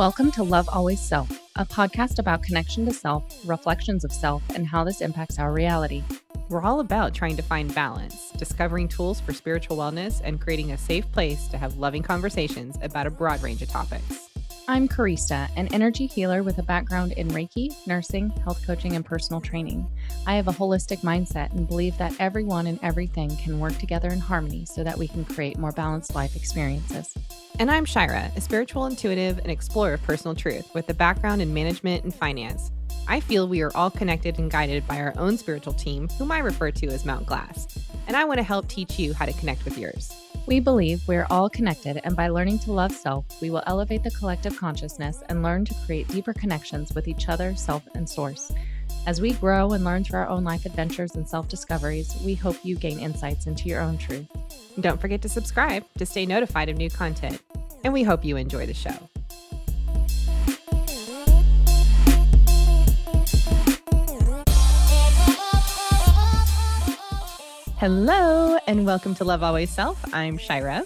Welcome to Love Always Self, a podcast about connection to self, reflections of self, and how this impacts our reality. We're all about trying to find balance, discovering tools for spiritual wellness, and creating a safe place to have loving conversations about a broad range of topics. I'm Karista, an energy healer with a background in Reiki, nursing, health coaching, and personal training. I have a holistic mindset and believe that everyone and everything can work together in harmony so that we can create more balanced life experiences. And I'm Shira, a spiritual intuitive and explorer of personal truth with a background in management and finance. I feel we are all connected and guided by our own spiritual team, whom I refer to as Mount Glass. And I want to help teach you how to connect with yours. We believe we're all connected, and by learning to love self, we will elevate the collective consciousness and learn to create deeper connections with each other, self, and source. As we grow and learn through our own life adventures and self discoveries, we hope you gain insights into your own truth. Don't forget to subscribe to stay notified of new content. And we hope you enjoy the show. Hello, and welcome to Love Always Self. I'm Shira.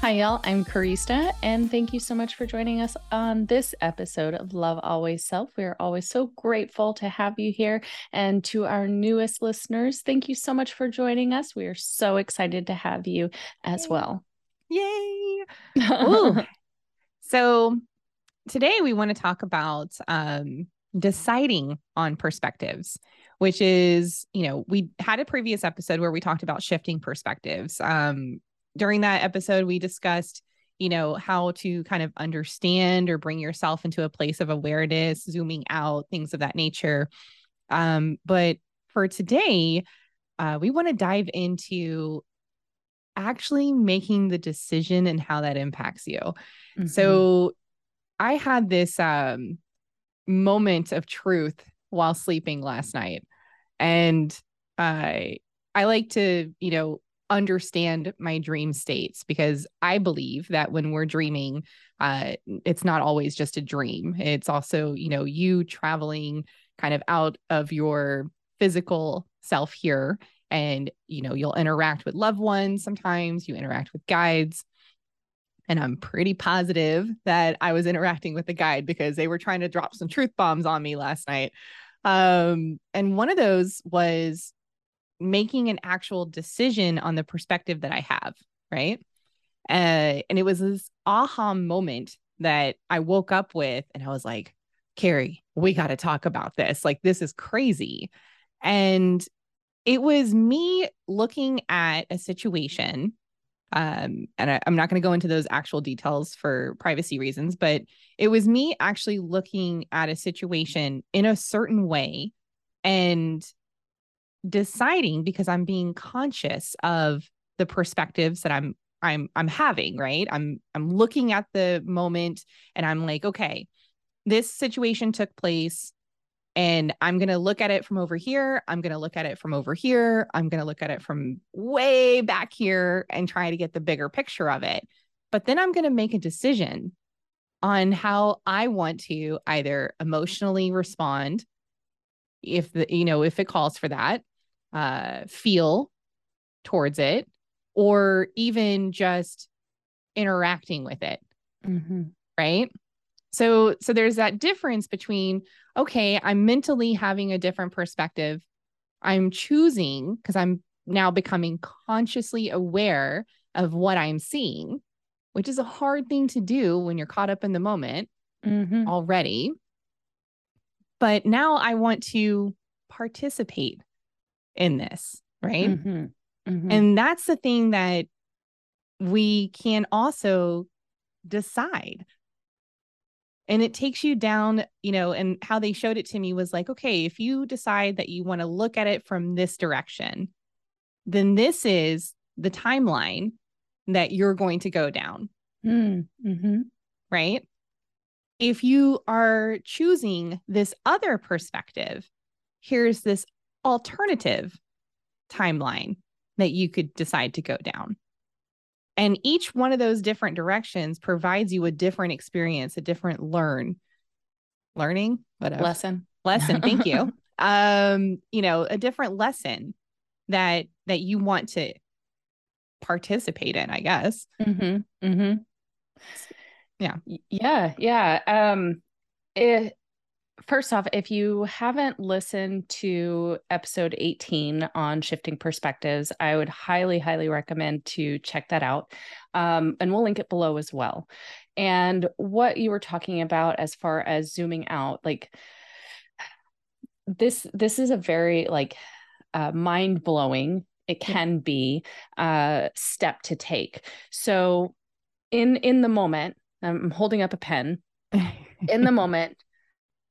Hi, y'all. I'm Karista, and thank you so much for joining us on this episode of Love Always Self. We are always so grateful to have you here. And to our newest listeners, thank you so much for joining us. We are so excited to have you as Yay. well. Yay! So, today we want to talk about um, deciding on perspectives which is, you know, we had a previous episode where we talked about shifting perspectives. Um, during that episode, we discussed, you know, how to kind of understand or bring yourself into a place of awareness, zooming out, things of that nature. Um, but for today, uh, we want to dive into actually making the decision and how that impacts you. Mm-hmm. So I had this um, moment of truth while sleeping last night. And I I like to, you know, understand my dream states because I believe that when we're dreaming, uh, it's not always just a dream. It's also, you know, you traveling kind of out of your physical self here. And, you know, you'll interact with loved ones sometimes, you interact with guides. And I'm pretty positive that I was interacting with the guide because they were trying to drop some truth bombs on me last night. Um, and one of those was making an actual decision on the perspective that I have, right? Uh, and it was this aha moment that I woke up with, and I was like, Carrie, we got to talk about this. Like, this is crazy. And it was me looking at a situation um, and I, am not going to go into those actual details for privacy reasons, but it was me actually looking at a situation in a certain way and deciding because I'm being conscious of the perspectives that I'm I'm I'm having, right? I'm I'm looking at the moment and I'm like, okay, this situation took place and I'm going to look at it from over here. I'm going to look at it from over here. I'm going to look at it from way back here and try to get the bigger picture of it. But then I'm going to make a decision on how I want to either emotionally respond if the you know if it calls for that uh feel towards it or even just interacting with it mm-hmm. right so so there's that difference between okay, I'm mentally having a different perspective. I'm choosing because I'm now becoming consciously aware of what I'm seeing, which is a hard thing to do when you're caught up in the moment mm-hmm. already. But now I want to participate in this, right? Mm-hmm. Mm-hmm. And that's the thing that we can also decide and it takes you down you know and how they showed it to me was like okay if you decide that you want to look at it from this direction then this is the timeline that you're going to go down. Mm, mm-hmm. right? If you are choosing this other perspective here's this alternative timeline that you could decide to go down and each one of those different directions provides you a different experience, a different learn, learning, whatever lesson, lesson. Thank you. um, you know, a different lesson that that you want to participate in, I guess. Mm-hmm. Mm-hmm. Yeah. Yeah. Yeah. Um, it, first off, if you haven't listened to episode 18 on shifting perspectives, I would highly, highly recommend to check that out. Um, and we'll link it below as well. And what you were talking about as far as zooming out, like this, this is a very like uh, mind blowing. It can be a uh, step to take. So, in in the moment, I'm holding up a pen. in the moment,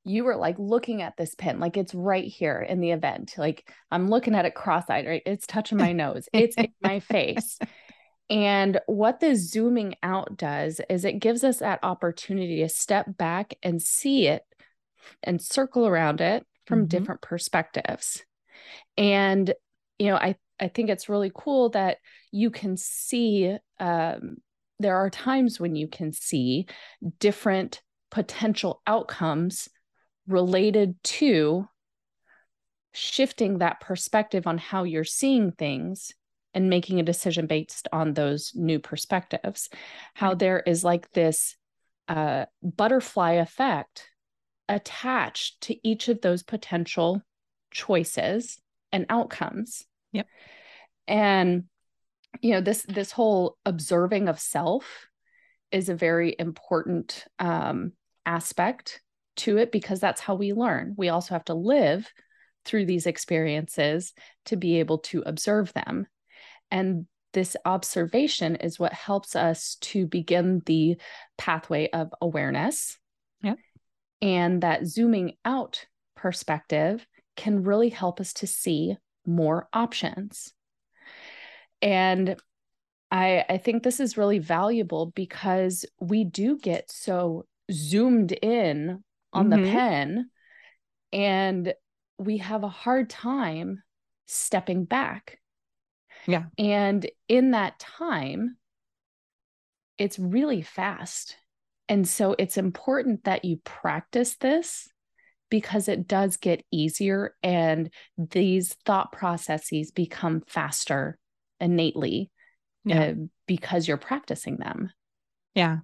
you were like looking at this pin, like it's right here in the event like i'm looking at it cross-eyed right? It's touching my nose. It's in my face. And what the zooming out does is it gives us that opportunity to step back and see it and circle around it from mm-hmm. different perspectives. And you know i i think it's really cool that you can see um, there are times when you can see different potential outcomes related to shifting that perspective on how you're seeing things and making a decision based on those new perspectives. How there is like this uh, butterfly effect attached to each of those potential choices and outcomes. Yep. And you know this this whole observing of self is a very important um, aspect to it because that's how we learn. We also have to live through these experiences to be able to observe them. And this observation is what helps us to begin the pathway of awareness. Yeah. And that zooming out perspective can really help us to see more options. And I, I think this is really valuable because we do get so zoomed in on mm-hmm. the pen and we have a hard time stepping back. Yeah. And in that time, it's really fast. And so it's important that you practice this because it does get easier and these thought processes become faster innately yeah. uh, because you're practicing them. Yeah.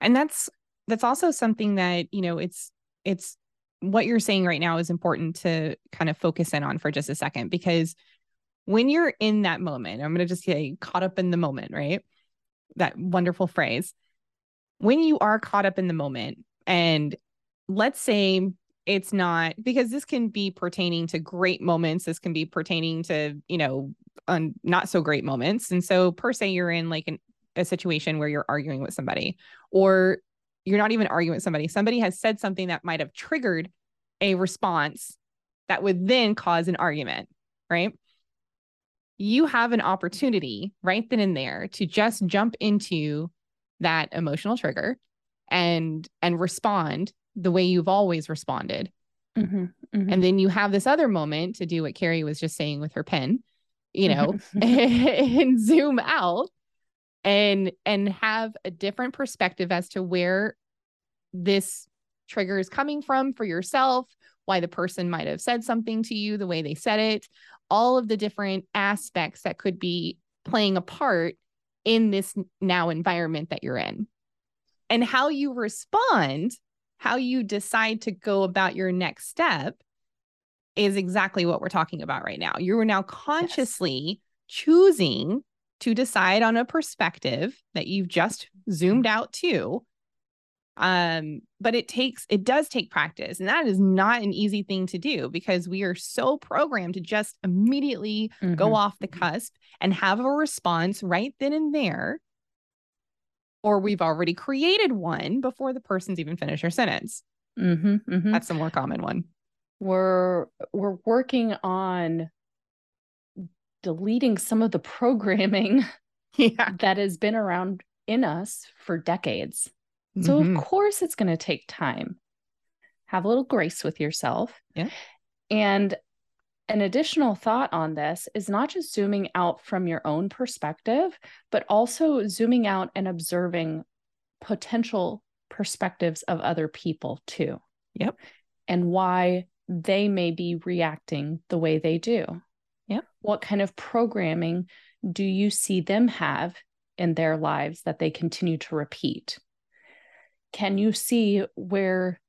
And that's that's also something that, you know, it's it's what you're saying right now is important to kind of focus in on for just a second because when you're in that moment, I'm going to just say caught up in the moment, right? That wonderful phrase. When you are caught up in the moment, and let's say it's not because this can be pertaining to great moments, this can be pertaining to, you know, un, not so great moments. And so, per se, you're in like an, a situation where you're arguing with somebody, or you're not even arguing with somebody. Somebody has said something that might have triggered a response that would then cause an argument, right? You have an opportunity right then and there to just jump into that emotional trigger and and respond the way you've always responded. Mm-hmm, mm-hmm. And then you have this other moment to do what Carrie was just saying with her pen, you know, and zoom out and and have a different perspective as to where this trigger is coming from for yourself why the person might have said something to you the way they said it all of the different aspects that could be playing a part in this now environment that you're in. And how you respond how you decide to go about your next step is exactly what we're talking about right now. You are now consciously yes. choosing to decide on a perspective that you've just zoomed mm-hmm. out to um but it takes it does take practice and that is not an easy thing to do because we are so programmed to just immediately mm-hmm. go off the cusp and have a response right then and there or we've already created one before the person's even finished their sentence mm-hmm, mm-hmm. that's the more common one we're we're working on deleting some of the programming yeah. that has been around in us for decades. So, mm-hmm. of course, it's going to take time. Have a little grace with yourself. Yeah. And an additional thought on this is not just zooming out from your own perspective, but also zooming out and observing potential perspectives of other people too. Yep. And why they may be reacting the way they do. Yeah. What kind of programming do you see them have in their lives that they continue to repeat? Can you see where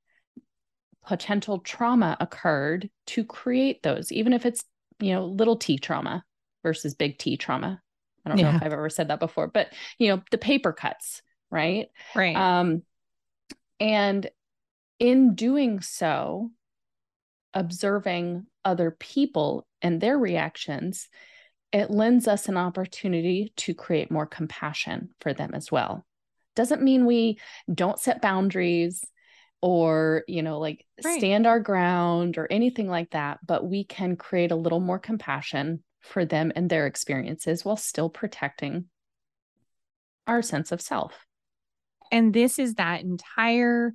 potential trauma occurred to create those, even if it's, you know, little t trauma versus big T trauma? I don't yeah. know if I've ever said that before, but, you know, the paper cuts, right? Right. Um, and in doing so, observing other people and their reactions, it lends us an opportunity to create more compassion for them as well. Doesn't mean we don't set boundaries or, you know, like right. stand our ground or anything like that, but we can create a little more compassion for them and their experiences while still protecting our sense of self. And this is that entire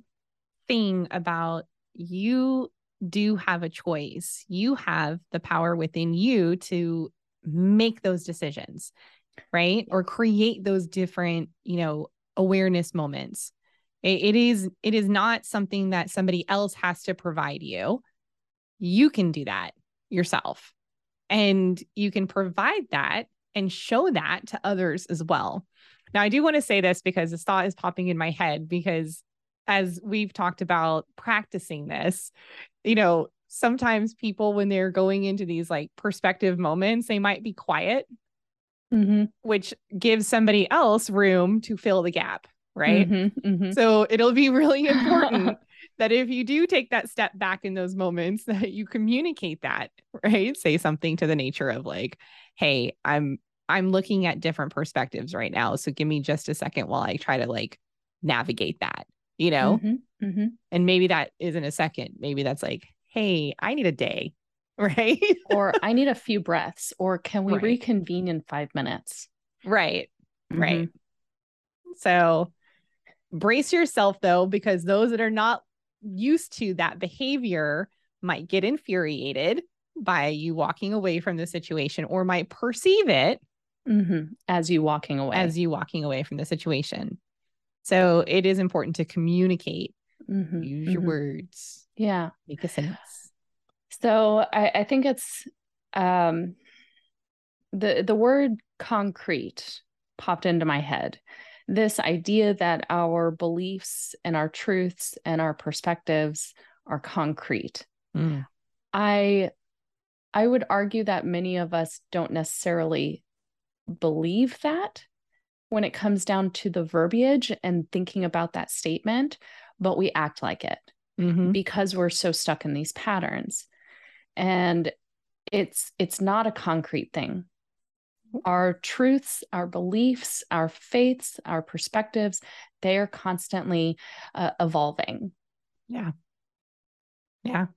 thing about you do have a choice. You have the power within you to make those decisions, right? Or create those different, you know, awareness moments. It, it is it is not something that somebody else has to provide you. You can do that yourself. And you can provide that and show that to others as well. Now, I do want to say this because this thought is popping in my head because as we've talked about practicing this, you know, sometimes people, when they're going into these like perspective moments, they might be quiet, mm-hmm. which gives somebody else room to fill the gap. Right. Mm-hmm, mm-hmm. So it'll be really important that if you do take that step back in those moments, that you communicate that, right? Say something to the nature of like, hey, I'm I'm looking at different perspectives right now. So give me just a second while I try to like navigate that, you know? Mm-hmm, mm-hmm. And maybe that isn't a second. Maybe that's like, hey, I need a day, right? or I need a few breaths, or can we right. reconvene in five minutes? Right, mm-hmm. right. So brace yourself though, because those that are not used to that behavior might get infuriated by you walking away from the situation or might perceive it mm-hmm. as you walking away as you walking away from the situation so it is important to communicate mm-hmm. use your mm-hmm. words yeah make a sense so I, I think it's um the the word concrete popped into my head this idea that our beliefs and our truths and our perspectives are concrete mm. i i would argue that many of us don't necessarily believe that when it comes down to the verbiage and thinking about that statement, but we act like it mm-hmm. because we're so stuck in these patterns. And it's it's not a concrete thing. Our truths, our beliefs, our faiths, our perspectives, they are constantly uh, evolving. Yeah. Yeah.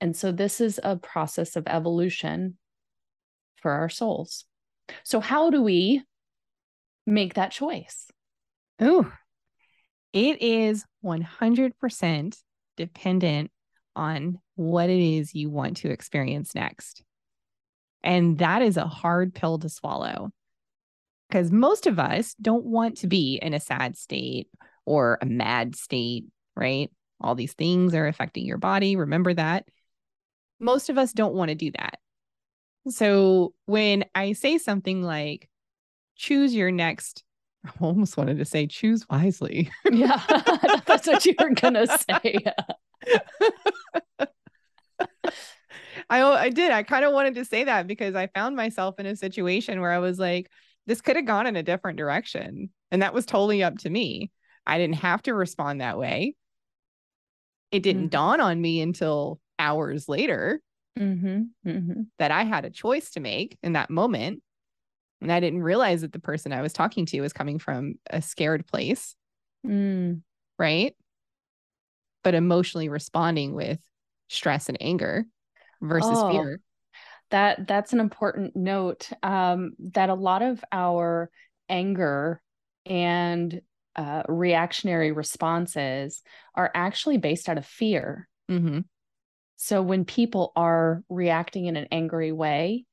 And so this is a process of evolution for our souls. So, how do we make that choice? Oh, it is 100% dependent on what it is you want to experience next. And that is a hard pill to swallow because most of us don't want to be in a sad state or a mad state, right? All these things are affecting your body. Remember that. Most of us don't want to do that. So when I say something like, choose your next, I almost wanted to say, choose wisely. yeah, that's what you were going to say. I, I did. I kind of wanted to say that because I found myself in a situation where I was like, this could have gone in a different direction. And that was totally up to me. I didn't have to respond that way. It didn't mm-hmm. dawn on me until hours later mm-hmm, mm-hmm. that I had a choice to make in that moment. And I didn't realize that the person I was talking to was coming from a scared place. Mm. Right. But emotionally responding with stress and anger versus oh, fear. That that's an important note. Um, that a lot of our anger and uh, reactionary responses are actually based out of fear. Mm-hmm. So when people are reacting in an angry way,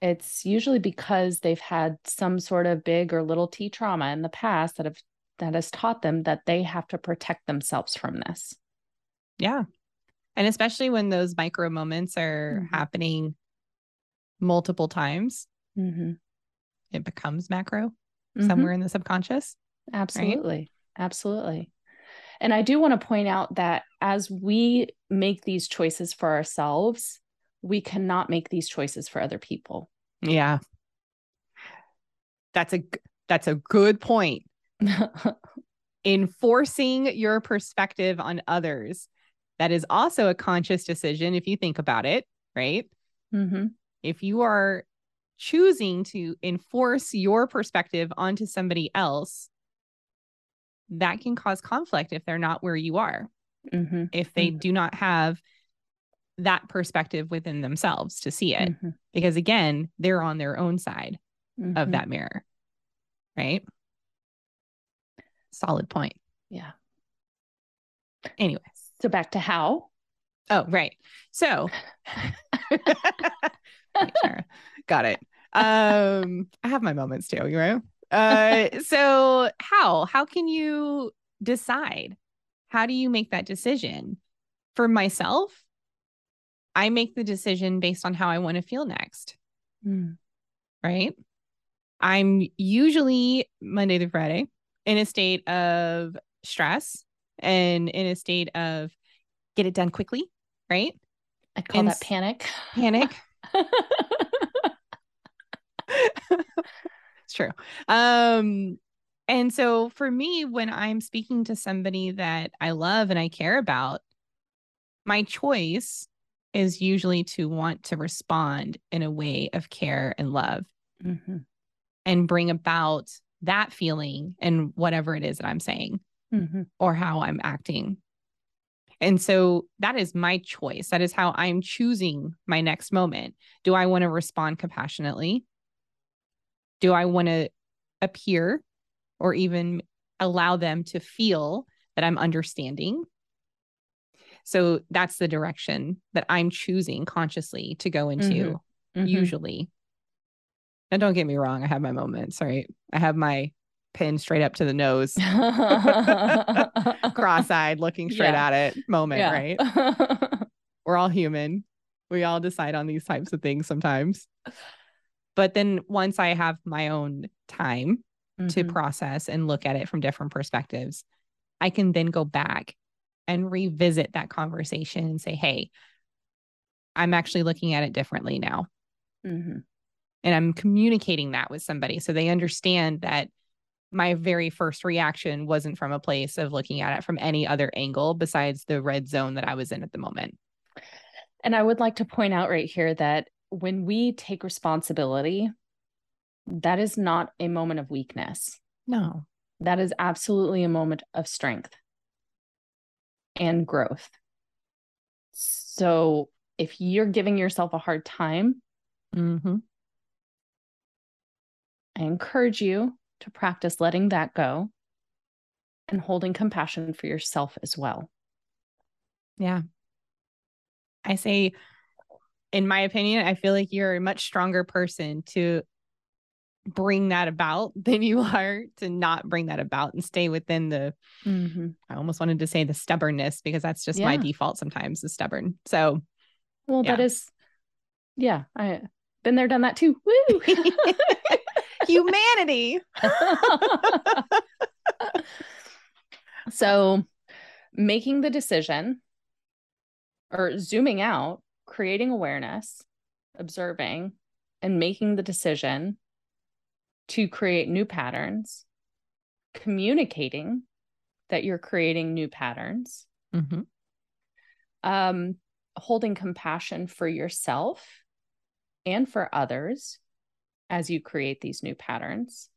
it's usually because they've had some sort of big or little t trauma in the past that have that has taught them that they have to protect themselves from this. Yeah. And especially when those micro moments are mm-hmm. happening multiple times, mm-hmm. it becomes macro mm-hmm. somewhere in the subconscious. Absolutely. Right? Absolutely And I do want to point out that as we make these choices for ourselves, we cannot make these choices for other people. Yeah. That's a that's a good point. Enforcing your perspective on others. That is also a conscious decision if you think about it, right? mm-hmm. If you are choosing to enforce your perspective onto somebody else, that can cause conflict if they're not where you are, Mm-hmm. if they Mhm. do not have that perspective within themselves to see it. Mhm. Because again, they're on their own side of Mhm. that mirror, right? Solid point. Yeah. Anyway, So back to how. oh, right. So, got it. Um, I have my moments too, you know? Uh, so how how can you decide? How do you make that decision? For myself, I make the decision based on how I want to feel next, Mm. right? I'm usually Monday to Friday in a state of stress and in a state of get it done quickly, right? I'd call And that panic. Panic. it's true. Um, and so for me, when I'm speaking to somebody that I love and I care about, my choice is usually to want to respond in a way of care and love Mhm. and bring about that feeling and whatever it is that I'm saying Mhm. or how I'm acting. And so that is my choice. That is how I'm choosing my next moment. Do I want to respond compassionately? Do I want to appear or even allow them to feel that I'm understanding? So that's the direction that I'm choosing consciously to go into, Mhm. usually. And don't get me wrong, I have my moments, right? I have my pin straight up to the nose, cross eyed, looking straight Yeah. at it moment, Yeah. right? We're all human. We all decide on these types of things sometimes. But then once I have my own time to Mhm. process and look at it from different perspectives, I can then go back and revisit that conversation and say, hey, I'm actually looking at it differently now. Mhm. And I'm communicating that with somebody so they understand that my very first reaction wasn't from a place of looking at it from any other angle besides the red zone that I was in at the moment. And I would like to point out right here that when we take responsibility, that is not a moment of weakness. No. That is absolutely a moment of strength and growth. So if you're giving yourself a hard time, Mm-hmm. I encourage you to practice letting that go and holding compassion for yourself as well. Yeah. I say, in my opinion, I feel like you're a much stronger person to bring that about than you are to not bring that about and stay within the, mm-hmm. I almost wanted to say the stubbornness because that's just my default sometimes is stubborn. So, Well, that Yeah. is, yeah, I been there, done that too. Woo! humanity. so, making the decision or zooming out, creating awareness, observing, and making the decision to create new patterns, communicating that you're creating new patterns, Mm-hmm. um, holding compassion for yourself and for others as you create these new patterns.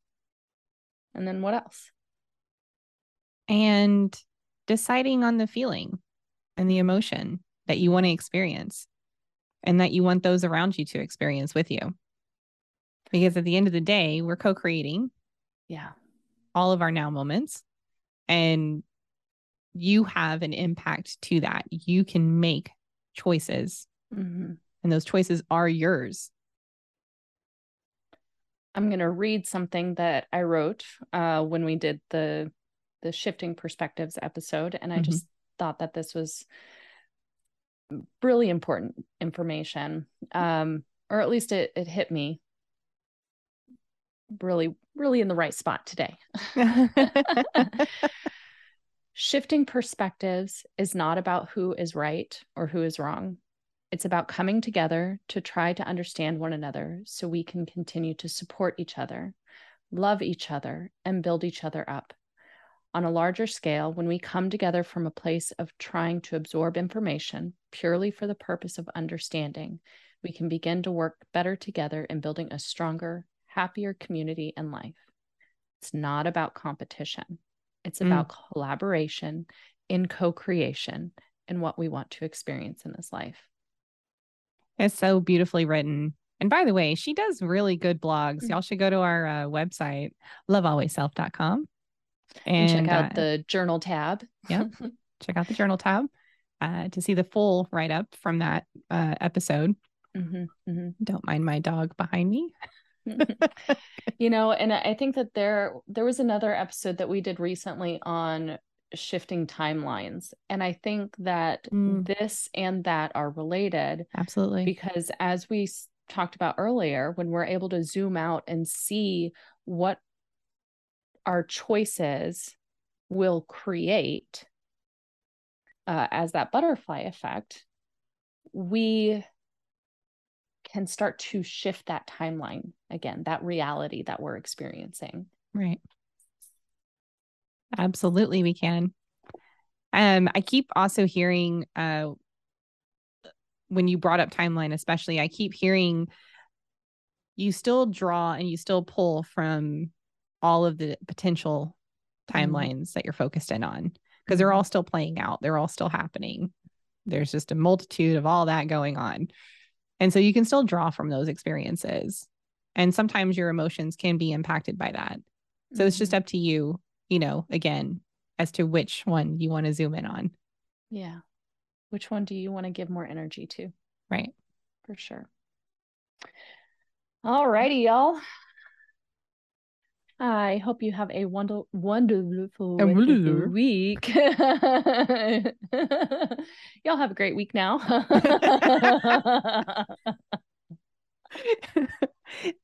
And then what else? And deciding on the feeling and the emotion that you want to experience and that you want those around you to experience with you. Because at the end of the day, we're co creating Yeah. all of our now moments and you have an impact to that. You can make choices hmm and those choices are yours. I'm going to read something that I wrote uh, when we did the the shifting perspectives episode, and I Mhm. just thought that this was really important information, um, or at least it it hit me really really in the right spot today. Shifting perspectives is not about who is right or who is wrong. It's about coming together to try to understand one another so we can continue to support each other, love each other, and build each other up. On a larger scale, when we come together from a place of trying to absorb information purely for the purpose of understanding, we can begin to work better together in building a stronger, happier community and life. It's not about competition. It's mm. about collaboration in co creation and what we want to experience in this life. It's so beautifully written. And by the way, she does really good blogs. Mm. Y'all should go to our uh, website, lovealwaysself.com and, and check out uh, the journal tab. yep. Check out the journal tab uh, to see the full write up from that uh, episode. Mm-hmm, mm-hmm. Don't mind my dog behind me. you know, and I think that there there was another episode that we did recently on shifting timelines. And I think that mm. this and that are related. Absolutely. Because as we talked about earlier, when we're able to zoom out and see what our choices will create uh, as that butterfly effect, we can start to shift that timeline again, that reality that we're experiencing. Right. Absolutely, we can. Um, I keep also hearing uh when you brought up timeline, especially, I keep hearing you still draw and you still pull from all of the potential mm-hmm. timelines mm-hmm. that you're focused in on because they're mm-hmm. all still playing out, they're all still happening. There's just a multitude of all that going on. And so you can still draw from those experiences. And sometimes your emotions can be impacted by that. So mm-hmm. it's just mm-hmm. up to you, you know, again, as to which one you want to zoom in on. Yeah. Which one do you want to give more energy to? Right. For sure. All righty, y'all. I hope you have a wonder- wonderful, wonderful week. Y'all have a great week now.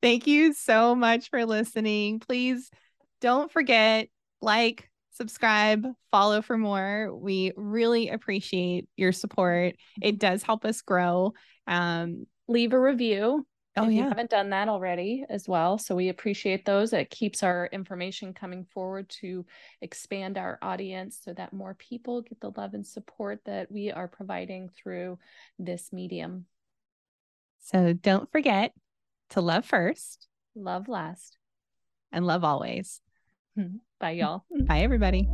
Thank you so much for listening. Please don't forget like, subscribe, follow for more. We really appreciate your support. It does help us grow. Um, leave a review Oh, if yeah. you haven't done that already as well. So we appreciate those. It keeps our information coming forward to expand our audience so that more people get the love and support that we are providing through this medium. So don't forget to love first, love last, and love always. Bye, y'all. Bye, everybody.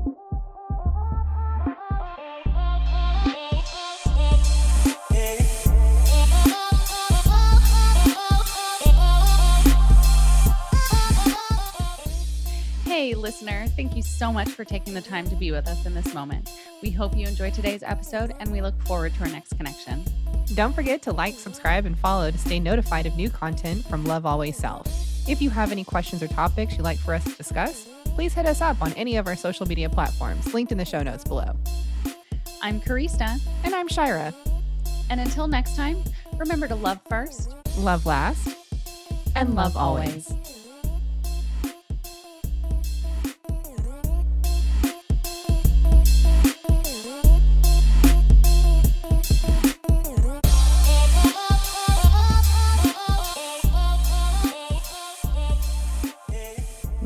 Hey, listener, thank you so much for taking the time to be with us in this moment. We hope you enjoyed today's episode and we look forward to our next connection. Don't forget to like, subscribe, and follow to stay notified of new content from Love Always Self. If you have any questions or topics you'd like for us to discuss, please hit us up on any of our social media platforms linked in the show notes below. I'm Karista. And I'm Shira. And until next time, remember to love first, love last, and, and love, love always. always.